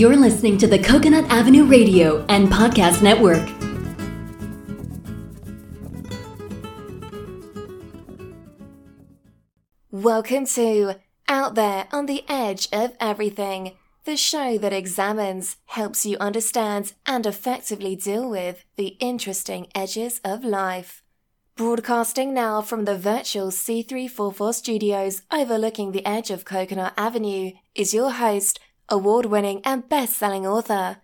You're listening to the Coconut Avenue Radio and Podcast Network. Welcome to Out There on the Edge of Everything, the show that examines, helps you understand, and effectively deal with the interesting edges of life. Broadcasting now from the virtual C344 studios overlooking the edge of Coconut Avenue is your host, award winning and best selling author,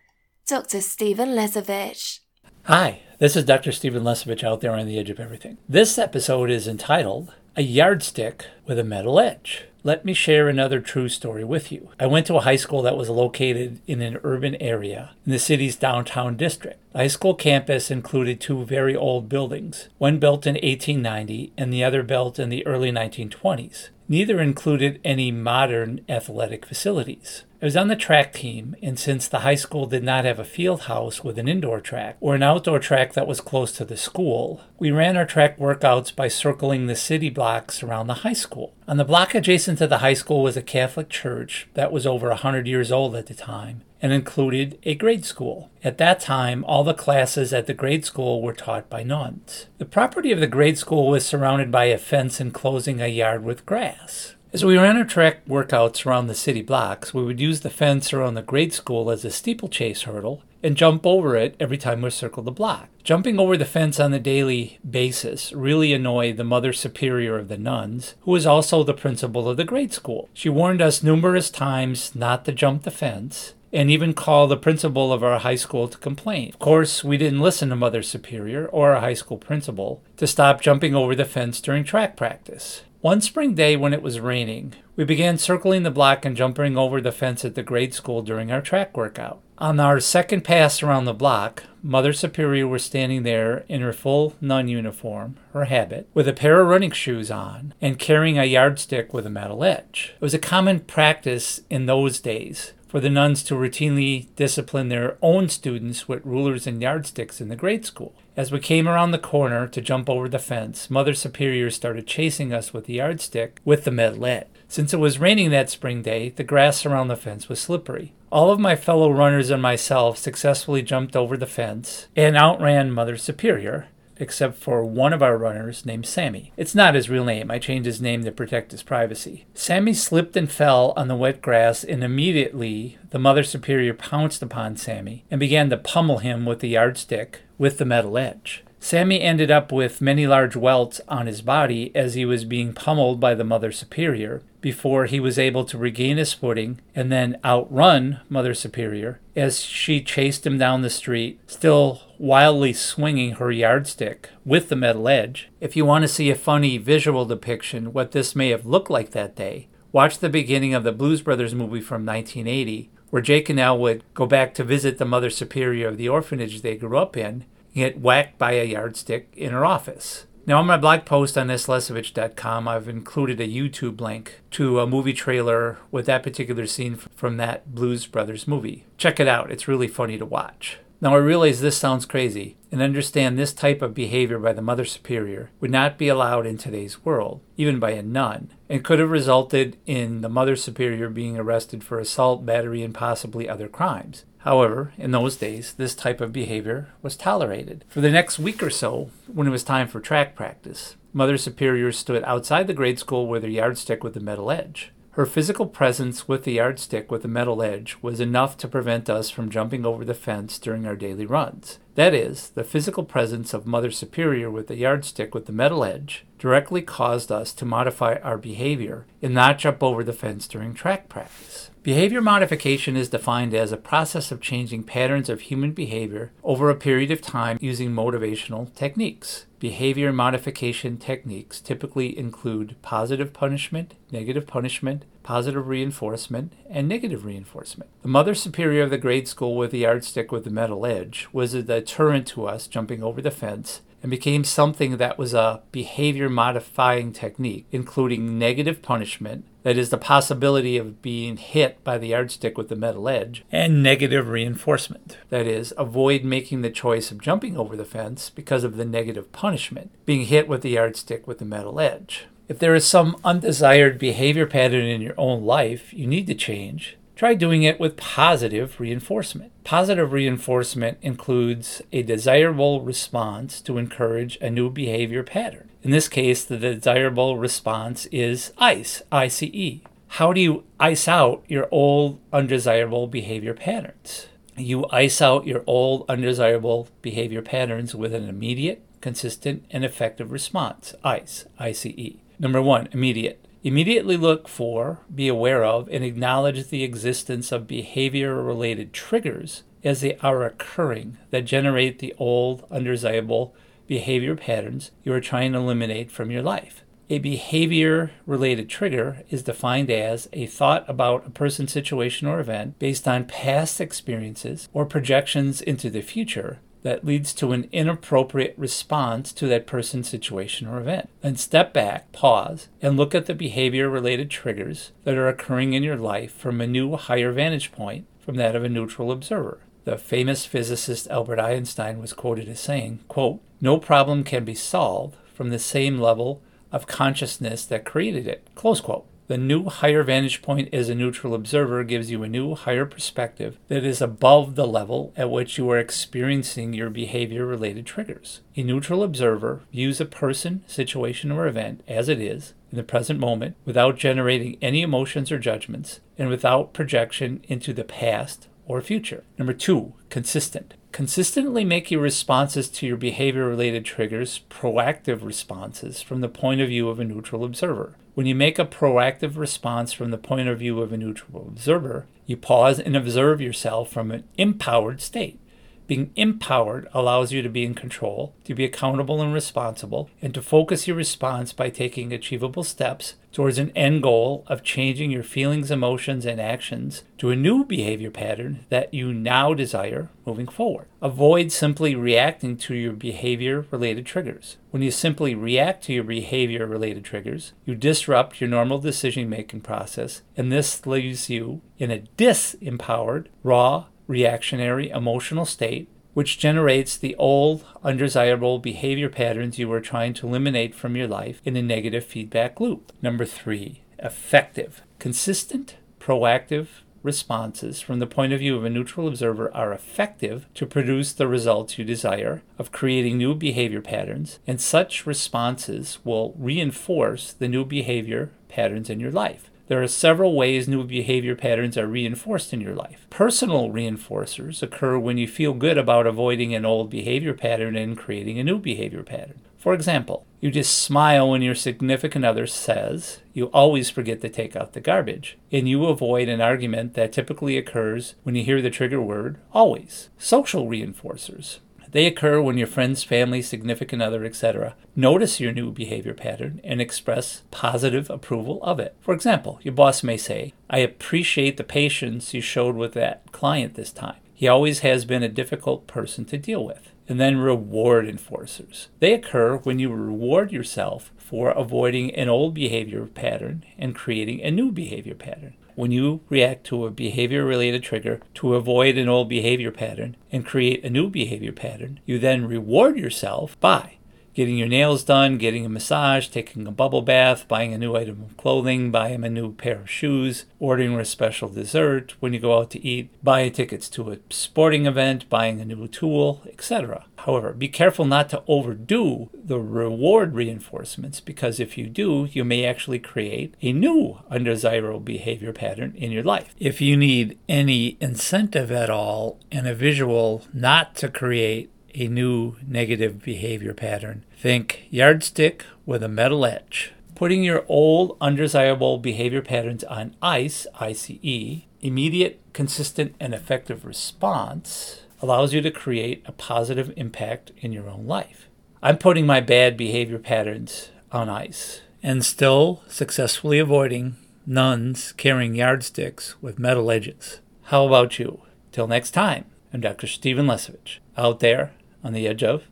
Dr. Stephen Lesavich. Hi, this is Dr. Stephen Lesavich out there on the edge of everything. This episode is entitled A Yardstick with a Metal Edge. Let me share another true story with you. I went to a high school that was located in an urban area in the city's downtown district. The high school campus included two very old buildings, one built in 1890 and the other built in the early 1920s. Neither included any modern athletic facilities. I was on the track team, and since the high school did not have a field house with an indoor track or an outdoor track that was close to the school, we ran our track workouts by circling the city blocks around the high school. On the block adjacent to the high school was a Catholic church that was over a 100 years old at the time and included a grade school. At that time, all the classes at the grade school were taught by nuns. The property of the grade school was surrounded by a fence enclosing a yard with grass. As we ran our track workouts around the city blocks, we would use the fence around the grade school as a steeplechase hurdle and jump over it every time we circled the block. Jumping over the fence on a daily basis really annoyed the mother superior of the nuns, who was also the principal of the grade school. She warned us numerous times not to jump the fence, and even call the principal of our high school to complain. Of course, we didn't listen to Mother Superior or our high school principal to stop jumping over the fence during track practice. One spring day when it was raining, we began circling the block and jumping over the fence at the grade school during our track workout. On our second pass around the block, Mother Superior was standing there in her full nun uniform, her habit, with a pair of running shoes on, and carrying a yardstick with a metal edge. It was a common practice in those days for the nuns to routinely discipline their own students with rulers and yardsticks in the grade school. As we came around the corner to jump over the fence, Mother Superior started chasing us with the yardstick with the edge. Since it was raining that spring day, the grass around the fence was slippery. All of my fellow runners and myself successfully jumped over the fence and outran Mother Superior, except for one of our runners named Sammy. It's not his real name. I changed his name to protect his privacy. Sammy slipped and fell on the wet grass, and immediately the Mother Superior pounced upon Sammy and began to pummel him with the yardstick with the metal edge. Sammy ended up with many large welts on his body as he was being pummeled by the Mother Superior before he was able to regain his footing and then outrun Mother Superior as she chased him down the street, still wildly swinging her yardstick with the metal edge. If you want to see a funny visual depiction what this may have looked like that day, watch the beginning of the Blues Brothers movie from 1980 where Jake and Al would go back to visit the Mother Superior of the orphanage they grew up in get whacked by a yardstick in her office. Now, on my blog post on slesavich.com, I've included a YouTube link to a movie trailer with that particular scene from that Blues Brothers movie. Check it out, it's really funny to watch. Now, I realize this sounds crazy, and understand this type of behavior by the Mother Superior would not be allowed in today's world, even by a nun, and could have resulted in the Mother Superior being arrested for assault, battery, and possibly other crimes. However, in those days, this type of behavior was tolerated. For the next week or so, when it was time for track practice, Mother Superior stood outside the grade school with her yardstick with the metal edge. Her physical presence with the yardstick with the metal edge was enough to prevent us from jumping over the fence during our daily runs. That is, the physical presence of Mother Superior with the yardstick with the metal edge directly caused us to modify our behavior and not jump over the fence during track practice. Behavior modification is defined as a process of changing patterns of human behavior over a period of time using motivational techniques. Behavior modification techniques typically include positive punishment, negative punishment, positive reinforcement, and negative reinforcement. The Mother Superior of the grade school with the yardstick with the metal edge was a deterrent to us jumping over the fence and became something that was a behavior modifying technique, including negative punishment, that is, the possibility of being hit by the yardstick with the metal edge, and negative reinforcement, that is, avoid making the choice of jumping over the fence because of the negative punishment, being hit with the yardstick with the metal edge. If there is some undesired behavior pattern in your own life you need to change, Try doing it with positive reinforcement. Positive reinforcement includes a desirable response to encourage a new behavior pattern. In this case, the desirable response is ICE, ICE. How do you ice out your old undesirable behavior patterns? You ice out your old undesirable behavior patterns with an immediate, consistent, and effective response. ICE, ICE. Number one, immediate. Immediately look for, be aware of, and acknowledge the existence of behavior related triggers as they are occurring that generate the old, undesirable behavior patterns you are trying to eliminate from your life. A behavior related trigger is defined as a thought about a person, situation, or event based on past experiences or projections into the future that leads to an inappropriate response to that person's situation, or event. Then step back, pause, and look at the behavior related triggers that are occurring in your life from a new, higher vantage point from that of a neutral observer. The famous physicist Albert Einstein was quoted as saying, quote, No problem can be solved from the same level of consciousness that created it. Close quote. The new higher vantage point as a neutral observer gives you a new higher perspective that is above the level at which you are experiencing your behavior related triggers. A neutral observer views a person, situation, or event as it is in the present moment without generating any emotions or judgments and without projection into the past or future. Number two, consistent. Consistently make your responses to your behavior related triggers proactive responses from the point of view of a neutral observer. When you make a proactive response from the point of view of a neutral observer, you pause and observe yourself from an empowered state. Being empowered allows you to be in control, to be accountable and responsible, and to focus your response by taking achievable steps towards an end goal of changing your feelings, emotions, and actions to a new behavior pattern that you now desire moving forward. Avoid simply reacting to your behavior related triggers. When you simply react to your behavior related triggers, you disrupt your normal decision making process, and this leaves you in a disempowered, raw, reactionary emotional state, which generates the old, undesirable behavior patterns you are trying to eliminate from your life in a negative feedback loop. Number three, effective. Consistent, proactive responses from the point of view of a neutral observer are effective to produce the results you desire of creating new behavior patterns, and such responses will reinforce the new behavior patterns in your life. There are several ways new behavior patterns are reinforced in your life. Personal reinforcers occur when you feel good about avoiding an old behavior pattern and creating a new behavior pattern. For example, you just smile when your significant other says you always forget to take out the garbage, and you avoid an argument that typically occurs when you hear the trigger word always. Social reinforcers they occur when your friends, family, significant other, etc., notice your new behavior pattern and express positive approval of it. For example, your boss may say, I appreciate the patience you showed with that client this time. He always has been a difficult person to deal with. And then reward enforcers. They occur when you reward yourself for avoiding an old behavior pattern and creating a new behavior pattern when you react to a behavior related trigger to avoid an old behavior pattern and create a new behavior pattern, you then reward yourself by getting your nails done, getting a massage, taking a bubble bath, buying a new item of clothing, buying a new pair of shoes, ordering a special dessert when you go out to eat, buying tickets to a sporting event, buying a new tool, etc. However, be careful not to overdo the reward reinforcements because if you do, you may actually create a new undesirable behavior pattern in your life. If you need any incentive at all and a visual not to create a new negative behavior pattern. Think yardstick with a metal edge. Putting your old undesirable behavior patterns on ice, ICE, immediate, consistent, and effective response allows you to create a positive impact in your own life. I'm putting my bad behavior patterns on ice and still successfully avoiding nuns carrying yardsticks with metal edges. How about you? Till next time, I'm Dr. Stephen Lesavich, out there on the edge of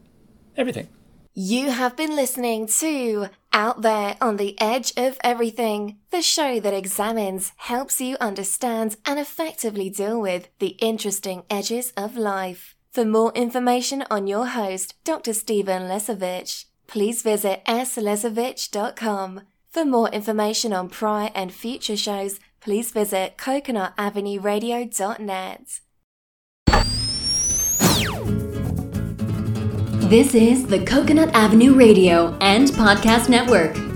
everything. You have been listening to Out There on the Edge of Everything, the show that examines, helps you understand, and effectively deal with the interesting edges of life. For more information on your host, Dr. Stephen Lesavich, please visit slesavich.com. For more information on prior and future shows, please visit coconutavenueradio.net. This is the Coconut Avenue Radio and Podcast Network.